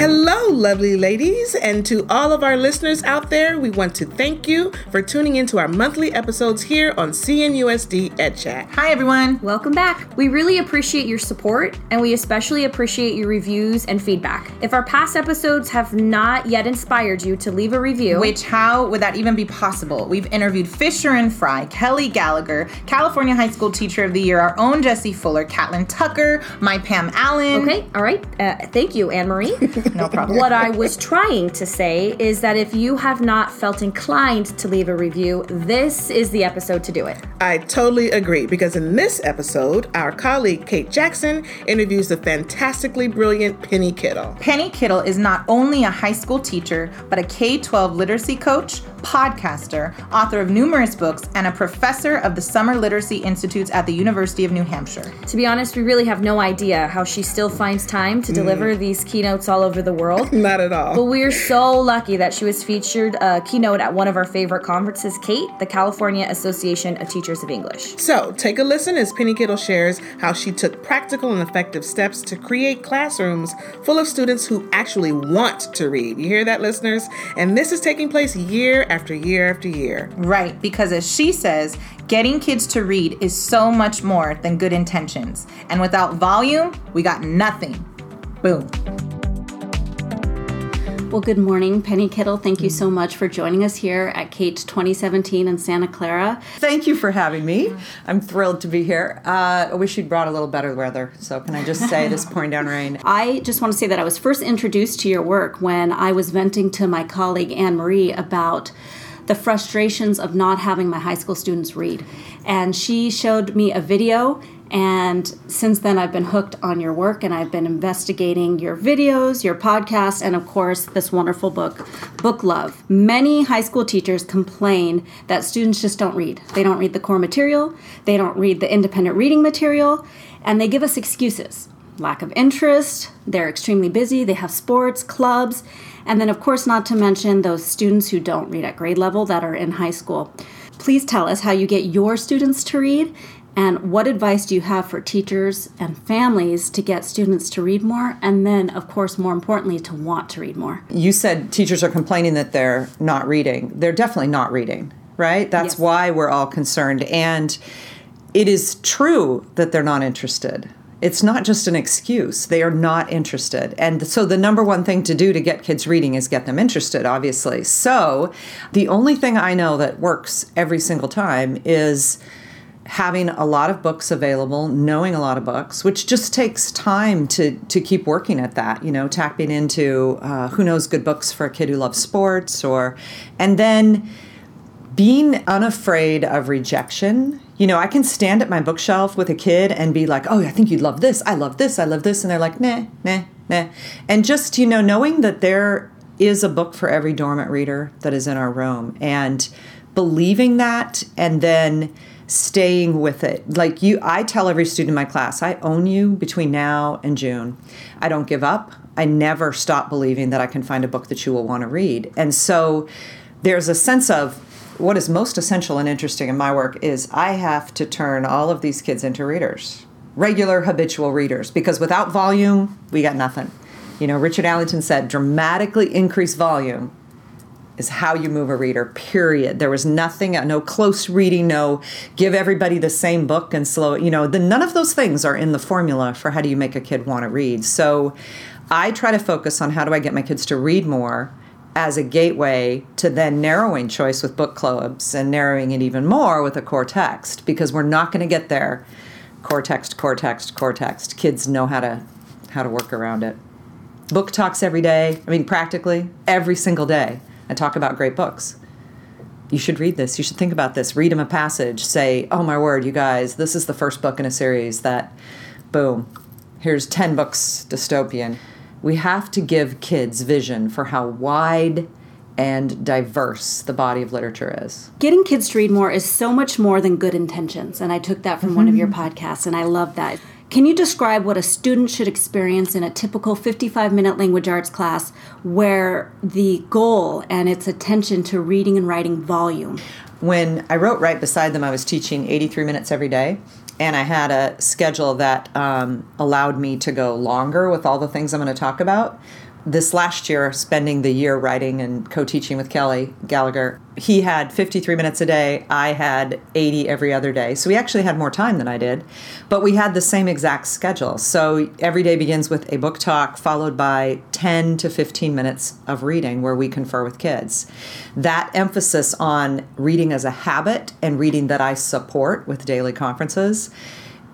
Hello, lovely ladies, and to all of our listeners out there, we want to thank you for tuning into our monthly episodes here on CNUSD EdChat. Hi, everyone. Welcome back. We really appreciate your support, and we especially appreciate your reviews and feedback. If our past episodes have not yet inspired you to leave a review, Which, how would that even be possible? We've interviewed Fisher and Fry, Kelly Gallagher, California High School Teacher of the Year, our own Jesse Fuller, Catlin Tucker, my Pam Allyn. okay, all right. Uh, thank you, Anne Marie. No problem. what I was trying to say is that if you have not felt inclined to leave a review, this is the episode to do it. I totally agree because in this episode, our colleague Kate Jackson interviews the fantastically brilliant Penny Kittle. Penny Kittle is not only a high school teacher, but a K 12 literacy coach, podcaster, author of numerous books, and a professor of the Summer Literacy Institutes at the University of New Hampshire. To be honest, we really have no idea how she still finds time to deliver mm. these keynotes all over the world. Not at all. But we're so lucky that she was featured a keynote at one of our favorite conferences, CATE, the California Association of Teachers of English. So, take a listen as Penny Kittle shares how she took practical and effective steps to create classrooms full of students who actually want to read. You hear that, listeners? And this is taking place year after year after year. Right, because as she says, getting kids to read is so much more than good intentions. And without volume, we got nothing. Boom. Well, good morning, Penny Kittle. Thank you so much for joining us here at CATE 2017 in Santa Clara. Thank you for having me. I'm thrilled to be here. Uh, I wish you'd brought a little better weather. So, can I just say this pouring down rain? I just want to say that I was first introduced to your work when I was venting to my colleague Anne Marie about the frustrations of not having my high school students read. And she showed me a video and since then, I've been hooked on your work and I've been investigating your videos, your podcast, and of course, this wonderful book, Book Love. Many high school teachers complain that students just don't read. They don't read the core material, they don't read the independent reading material, and they give us excuses lack of interest, they're extremely busy, they have sports, clubs, and then, of course, not to mention those students who don't read at grade level that are in high school. Please tell us how you get your students to read and what advice do you have for teachers and families to get students to read more? And then, of course, more importantly, to want to read more. You said teachers are complaining that they're not reading. They're definitely not reading, right? That's Yes. why we're all concerned. And it is true that they're not interested. It's not just an excuse. They are not interested. And so the number one thing to do to get kids reading is get them interested, obviously. So the only thing I know that works every single time is having a lot of books available, knowing a lot of books, which just takes time to to keep working at that. You know, tapping into uh, who knows good books for a kid who loves sports, or and then being unafraid of rejection. You know, I can stand at my bookshelf with a kid and be like, "Oh, I think you'd love this. I love this. I love this," and they're like, "Nah, nah, nah," and just you know, knowing that there is a book for every dormant reader that is in our room, and believing that, and then staying with it. Like you, I tell every student in my class, I own you between now and June. I don't give up. I never stop believing that I can find a book that you will want to read. And so there's a sense of what is most essential and interesting in my work is I have to turn all of these kids into readers, regular habitual readers, because without volume, we got nothing. You know, Richard Allington said dramatically increase volume is how you move a reader, period. There was nothing, no close reading, no give everybody the same book and slow, you know, the, none of those things are in the formula for how do you make a kid want to read. So I try to focus on how do I get my kids to read more as a gateway to then narrowing choice with book clubs and narrowing it even more with a core text because we're not going to get there. Core text core text core text. Kids know how to how to work around it. Book talks every day. I mean practically every single day i talk about great books. You should read this. You should think about this. Read them a passage. Say oh my word you guys this is the first book in a series that boom here's 10 books dystopian we have to give kids vision for how wide and diverse the body of literature is. Getting kids to read more is so much more than good intentions. And I took that from one of your mm-hmm. podcasts, and I love that. Can you describe what a student should experience in a typical 55 minute language arts class where the goal and its attention to reading and writing volume? When I wrote Write Beside Them, I was teaching 83 minutes every day. And I had a schedule that um, allowed me to go longer with all the things I'm going to talk about. This last year, spending the year writing and co teaching with Kelly Gallagher, he had 53 minutes a day. I had 80 every other day. So we actually had more time than I did, but we had the same exact schedule. So every day begins with a book talk, followed by 10 to 15 minutes of reading where we confer with kids. That emphasis on reading as a habit and reading that I support with daily conferences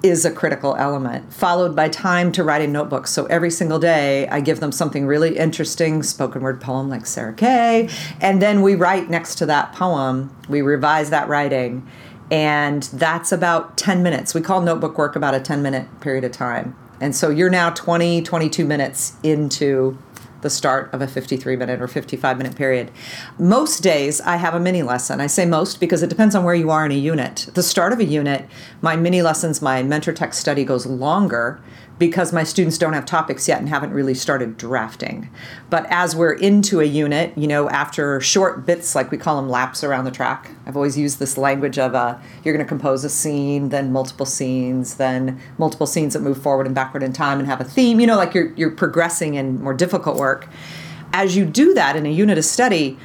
is a critical element, followed by time to write a notebook. So every single day, I give them something really interesting, spoken word poem like Sarah Kay, and then we write next to that poem. We revise that writing, and that's about 10 minutes. We call notebook work about a 10 minute period of time. And so you're now 20, 22 minutes into the start of a 53 minute or 55 minute period. Most days I have a mini lesson. I say most because it depends on where you are in a unit. The start of a unit, my mini lessons, my mentor text study goes longer because my students don't have topics yet and haven't really started drafting. But as we're into a unit, you know, after short bits, like we call them laps around the track, I've always used this language of uh, you're going to compose a scene, then multiple scenes, then multiple scenes that move forward and backward in time and have a theme, you know, like you're, you're progressing in more difficult work. As you do that in a unit of study,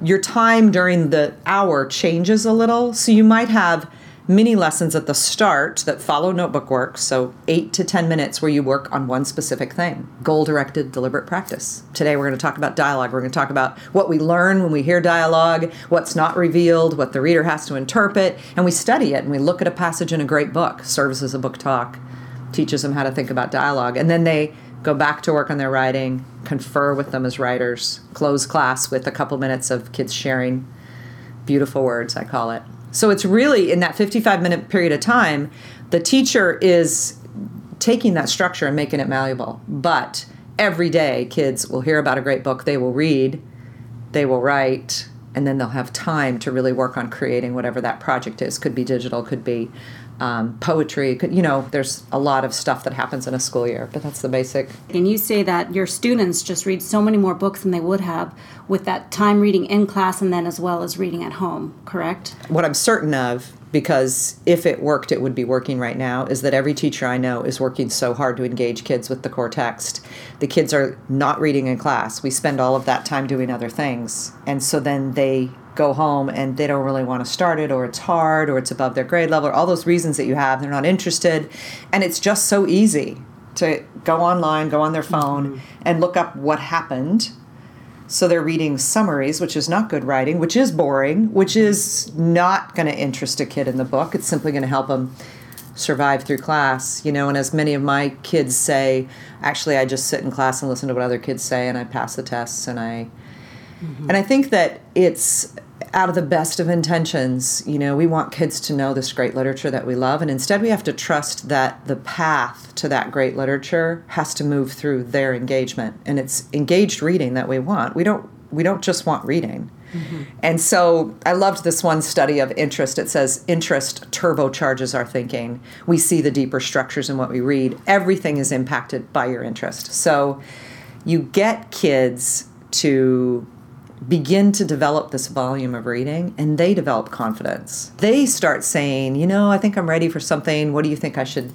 your time during the hour changes a little. So you might have mini lessons at the start that follow notebook work, so eight to 10 minutes where you work on one specific thing goal directed, deliberate practice. Today we're going to talk about dialogue. We're going to talk about what we learn when we hear dialogue, what's not revealed, what the reader has to interpret, and we study it and we look at a passage in a great book, serves as a book talk, teaches them how to think about dialogue, and then they go back to work on their writing, confer with them as writers, close class with a couple minutes of kids sharing beautiful words, I call it. So it's really in that 55 minute period of time, the teacher is taking that structure and making it malleable. But every day, kids will hear about a great book, they will read, they will write, and then they'll have time to really work on creating whatever that project is. Could be digital, could be um, poetry. You know, there's a lot of stuff that happens in a school year, but that's the basic. And you say that your students just read so many more books than they would have with that time reading in class and then as well as reading at home, correct? What I'm certain of, because if it worked, it would be working right now, is that every teacher I know is working so hard to engage kids with the core text. The kids are not reading in class. We spend all of that time doing other things. And so then they go home and they don't really want to start it or it's hard or it's above their grade level or all those reasons that you have they're not interested and it's just so easy to go online go on their phone mm-hmm. and look up what happened so they're reading summaries which is not good writing which is boring which is not going to interest a kid in the book it's simply going to help them survive through class you know and as many of my kids say actually i just sit in class and listen to what other kids say and i pass the tests and i mm-hmm. and i think that it's out of the best of intentions, you know, we want kids to know this great literature that we love, and instead we have to trust that the path to that great literature has to move through their engagement, and it's engaged reading that we want. We don't we don't just want reading. Mm-hmm. And so I loved this one study of interest. It says interest turbocharges our thinking. We see the deeper structures in what we read. Everything is impacted by your interest. So you get kids to begin to develop this volume of reading and they develop confidence. They start saying, you know, I think I'm ready for something. What do you think I should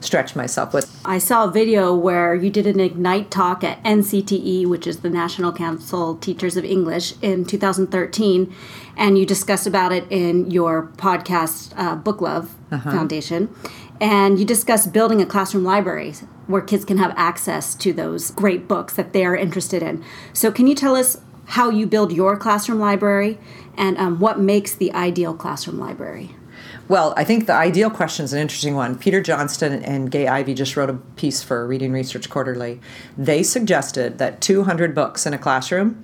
stretch myself with? I saw a video where you did an Ignite talk at NCTE, which is the National Council Teachers of English, in 2013, and you discussed about it in your podcast, uh, Book Love uh-huh. Foundation. And you discussed building a classroom library where kids can have access to those great books that they're interested in. So, can you tell us how you build your classroom library and um, what makes the ideal classroom library. Well, I think the ideal question is an interesting one. Peter Johnston and Gay Ivey just wrote a piece for Reading Research Quarterly. They suggested that 200 books in a classroom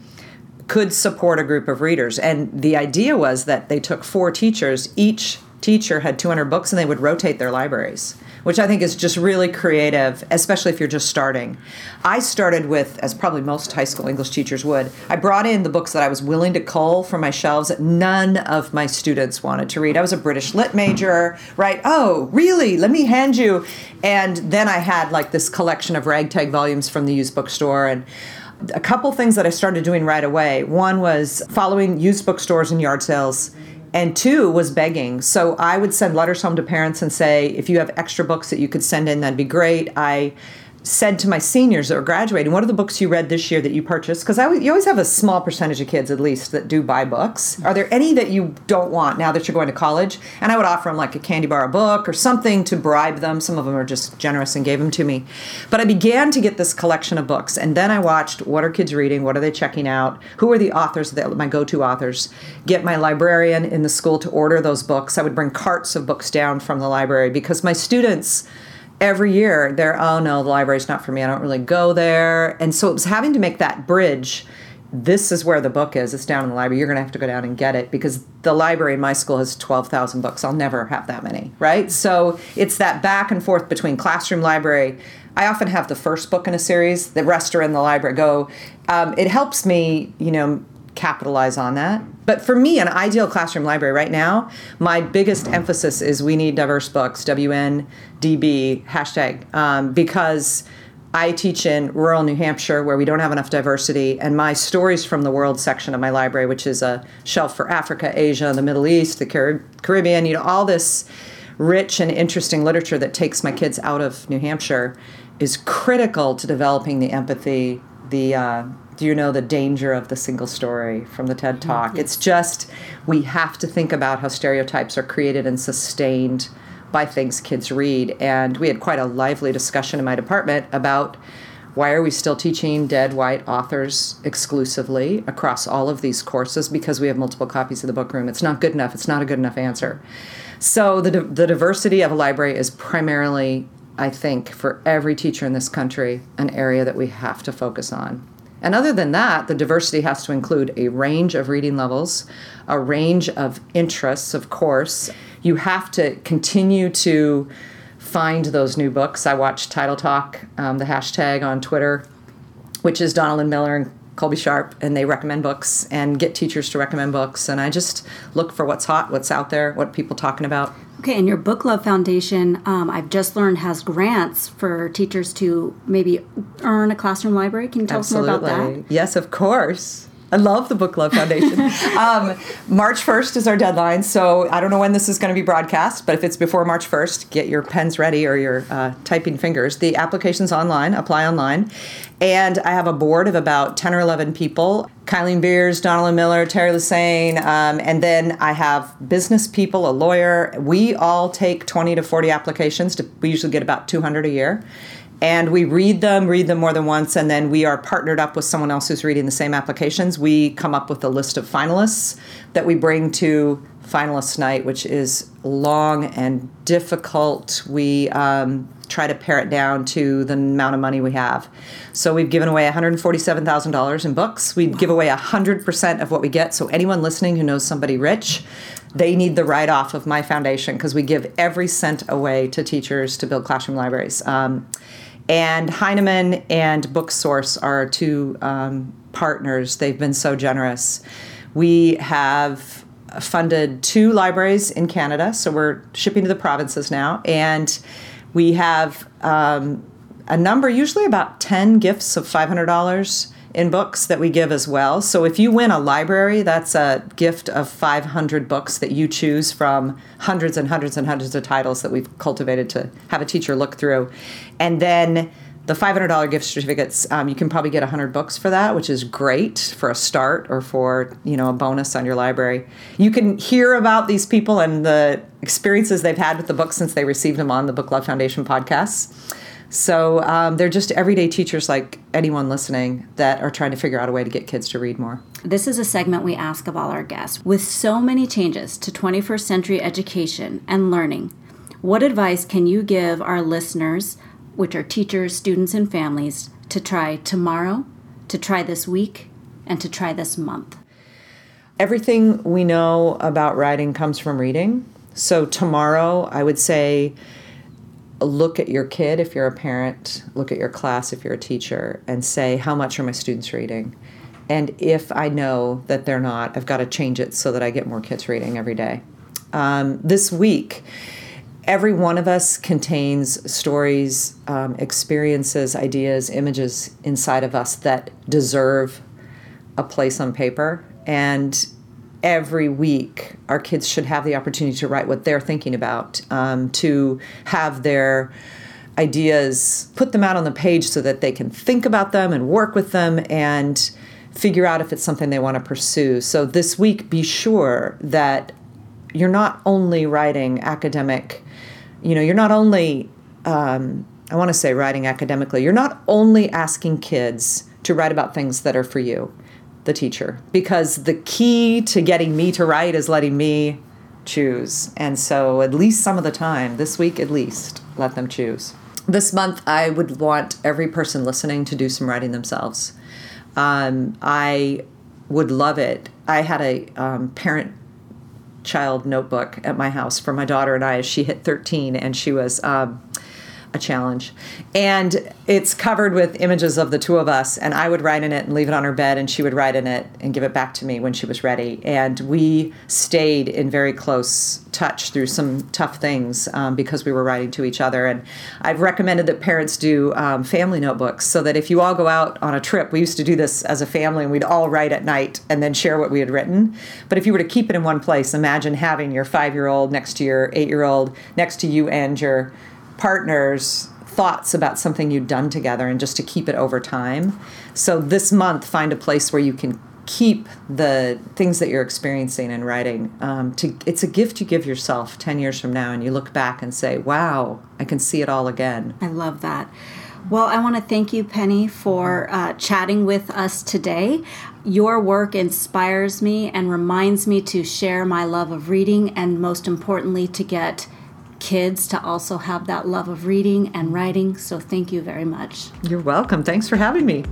could support a group of readers. And the idea was that they took four teachers, each teacher had 200 books, and they would rotate their libraries which I think is just really creative, especially if you're just starting. I started with, as probably most high school English teachers would, I brought in the books that I was willing to cull from my shelves that none of my students wanted to read. I was a British lit major, right? Oh, really? Let me hand you. And then I had like this collection of ragtag volumes from the used bookstore and a couple things that I started doing right away. One was following used bookstores and yard sales and two was begging. So I would send letters home to parents and say, if you have extra books that you could send in, that'd be great. I said to my seniors that were graduating, "What are the books you read this year that you purchased?" Because you always have a small percentage of kids, at least, that do buy books. Are there any that you don't want now that you're going to college? And I would offer them like a candy bar, a book, or something to bribe them. Some of them are just generous and gave them to me. But I began to get this collection of books, and then I watched what are kids reading, what are they checking out, who are the authors that my go-to authors. Get my librarian in the school to order those books. I would bring carts of books down from the library because my students every year they're oh no the library's not for me. I don't really go there. And so it was having to make that bridge this is where the book is. It's down in the library. You're going to have to go down and get it because the library in my school has 12,000 books. I'll never have that many right? So it's that back and forth between classroom library. I often have the first book in a series. The rest are in the library. Go um, it helps me you know capitalize on that. But for me, an ideal classroom library right now, my biggest emphasis is we need diverse books, WNDB hashtag, um, because I teach in rural New Hampshire where we don't have enough diversity, and my Stories from the World section of my library, which is a shelf for Africa, Asia, the Middle East, the Caribbean, you know, all this rich and interesting literature that takes my kids out of New Hampshire is critical to developing the empathy, the uh, do you know the danger of the single story from the TED mm-hmm. Talk? It's just we have to think about how stereotypes are created and sustained by things kids read. And we had quite a lively discussion in my department about why are we still teaching dead white authors exclusively across all of these courses because we have multiple copies of the book room. It's not good enough. It's not a good enough answer. So the, the diversity of a library is primarily, I think, for every teacher in this country, an area that we have to focus on. And other than that, the diversity has to include a range of reading levels, a range of interests, of course. You have to continue to find those new books. I watch Title Talk, um, the hashtag on Twitter, which is Donalyn Miller and Colby Sharp, and they recommend books and get teachers to recommend books. And I just look for what's hot, what's out there, what people talking about. Okay, and your Book Love Foundation, um, I've just learned, has grants for teachers to maybe earn a classroom library. Can you tell Absolutely. us more about that? Yes, of course. I love the Book Love Foundation. um, March 1st is our deadline, so I don't know when this is going to be broadcast, but if it's before March 1st, get your pens ready or your uh, typing fingers. The application's online, apply online. And I have a board of about 10 or 11 people Kylene Beers, Donalyn Miller, Teri Lesesne, um, and then I have business people, a lawyer. We all take 20 to 40 applications. To, we usually get about 200 a year and we read them, read them more than once, and then we are partnered up with someone else who's reading the same applications. We come up with a list of finalists that we bring to finalists night, which is long and difficult. We um, try to pare it down to the amount of money we have. So we've given away $147,000 in books. We give away 100% of what we get. So anyone listening who knows somebody rich, they need the write off of my foundation because we give every cent away to teachers to build classroom libraries. Um, and Heinemann and Booksource are two um, partners. They've been so generous. We have funded two libraries in Canada, so we're shipping to the provinces now, and we have um, a number, usually about 10 gifts of $500 in books that we give as well. So if you win a library, that's a gift of 500 books that you choose from hundreds and hundreds and hundreds of titles that we've cultivated to have a teacher look through. And then the $500 gift certificates, um, you can probably get 100 books for that, which is great for a start or for, you know, a bonus on your library. You can hear about these people and the experiences they've had with the books since they received them on the Book Love Foundation podcasts. So um, they're just everyday teachers like anyone listening that are trying to figure out a way to get kids to read more. This is a segment we ask of all our guests. With so many changes to 21st century education and learning, what advice can you give our listeners, which are teachers, students, and families, to try tomorrow, to try this week, and to try this month? Everything we know about writing comes from reading. So, tomorrow, I would say look at your kid if you're a parent, look at your class if you're a teacher, and say, how much are my students reading? And if I know that they're not, I've got to change it so that I get more kids reading every day. Um, this week, every one of us contains stories, um, experiences, ideas, images inside of us that deserve a place on paper. And every week our kids should have the opportunity to write what they're thinking about, um, to have their ideas, put them out on the page so that they can think about them and work with them and figure out if it's something they want to pursue. So this week, be sure that you're not only writing academic, you know, you're not only, um, I want to say writing academically, you're not only asking kids to write about things that are for you, the teacher, because the key to getting me to write is letting me choose. And so, at least some of the time, this week at least, let them choose. This month, I would want every person listening to do some writing themselves. Um, I would love it. I had a um, parent child notebook at my house for my daughter and I as she hit 13, and she was. Um, a challenge. And it's covered with images of the two of us. And I would write in it and leave it on her bed, and she would write in it and give it back to me when she was ready. And we stayed in very close touch through some tough things um, because we were writing to each other. And I've recommended that parents do um, family notebooks so that if you all go out on a trip, we used to do this as a family and we'd all write at night and then share what we had written. But if you were to keep it in one place, imagine having your five year old next to your eight year old, next to you and your partners thoughts about something you've done together and just to keep it over time. So this month, find a place where you can keep the things that you're experiencing and writing. Um, to it's a gift you give yourself ten years from now, and you look back and say, "Wow, I can see it all again." I love that. Well, I want to thank you, Penny, for uh, chatting with us today. Your work inspires me and reminds me to share my love of reading, and most importantly, to get kids to also have that love of reading and writing. So thank you very much. You're welcome. Thanks for having me.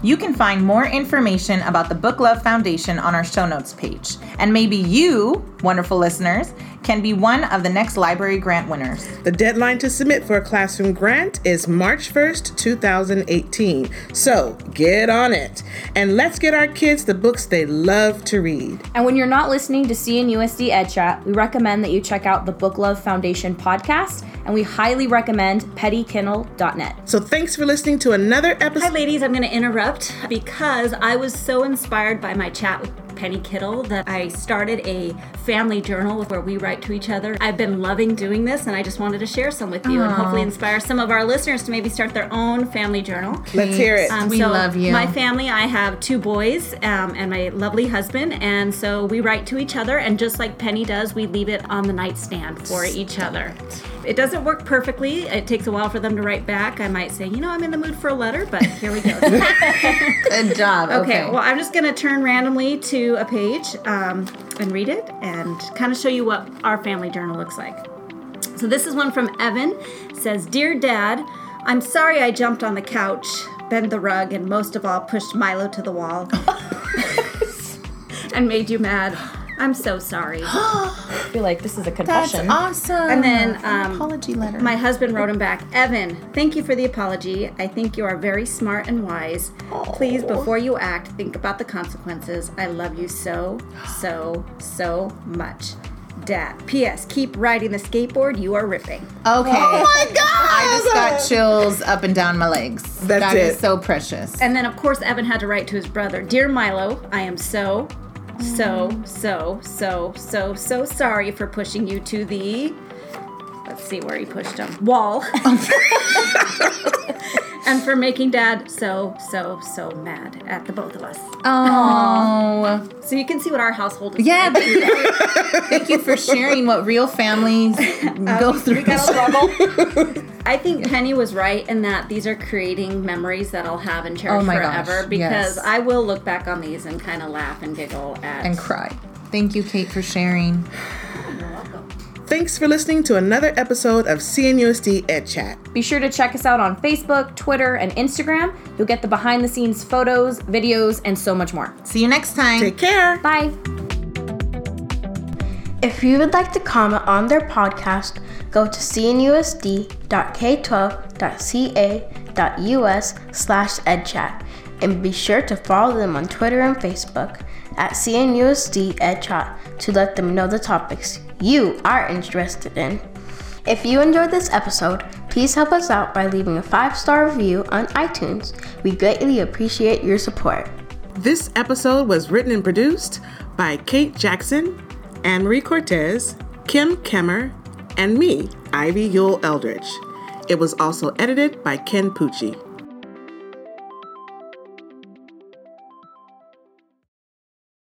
You can find more information about the Book Love Foundation on our show notes page. And maybe you, wonderful listeners, can be one of the next library grant winners. The deadline to submit for a classroom grant is March 1st, 2018. So get on it. And let's get our kids the books they love to read. And when you're not listening to CNUSD EdChat, we recommend that you check out the Book Love Foundation podcast, and we highly recommend pennykittle.net. So thanks for listening to another episode. Hi, ladies. I'm going to interrupt because I was so inspired by my chat with Penny Kittle that I started a family journal where we write to each other. I've been loving doing this and I just wanted to share some with you and hopefully inspire some of our listeners to maybe start their own family journal. Let's hear it. Um, We so love you. My family, I have two boys um, and my lovely husband, and so we write to each other. And just like Penny does, we leave it on the nightstand for each other. It doesn't work perfectly. It takes a while for them to write back. I might say, you know, I'm in the mood for a letter, but here we go. Good job. Okay, well, I'm just going to turn randomly to a page um, and read it and kind of show you what our family journal looks like. So this is one from Evan. It says, "Dear Dad, I'm sorry I jumped on the couch, bent the rug, and most of all pushed Milo to the wall, and made you mad. I'm so sorry." I feel like this is a That's confession. awesome. And then An um, apology letter. My husband wrote him back, Evan, thank you for the apology. I think you are very smart and wise. Please, before you act, think about the consequences. I love you so, so, so much. Dad. P.S. Keep riding the skateboard. You are ripping. Okay. Oh my god! I just got chills up and down my legs. That's That is it. so precious. And then, of course, Evan had to write to his brother Dear Milo, I am so, so, so, so, so, so sorry for pushing you to the. Let's see where he pushed him. Wall. and for making dad so, so, so mad at the both of us. Oh. So you can see what our household is Yeah, thank you, thank you for sharing what real families um, go through. I think Penny was right in that these are creating memories that I'll have and oh cherish Oh my gosh, forever because yes. I will look back on these and kind of laugh and giggle at and cry. Thank you, Kate, for sharing. Thanks for listening to another episode of CNUSD Ed Chat. Be sure to check us out on Facebook, Twitter, and Instagram. You'll get the behind the scenes photos, videos, and so much more. See you next time. Take care. Bye. If you would like to comment on their podcast, go to cnusd.k12.ca.us slash edchat and be sure to follow them on Twitter and Facebook at cnusd edchat to let them know the topics you are interested in. If you enjoyed this episode, please help us out by leaving a five-star review on iTunes. We greatly appreciate your support. This episode was written and produced by Kate Jackson, Anne Marie Cortez, Kim Kemmer, and me, Ivy Yule Eldridge. It was also edited by Ken Pucci.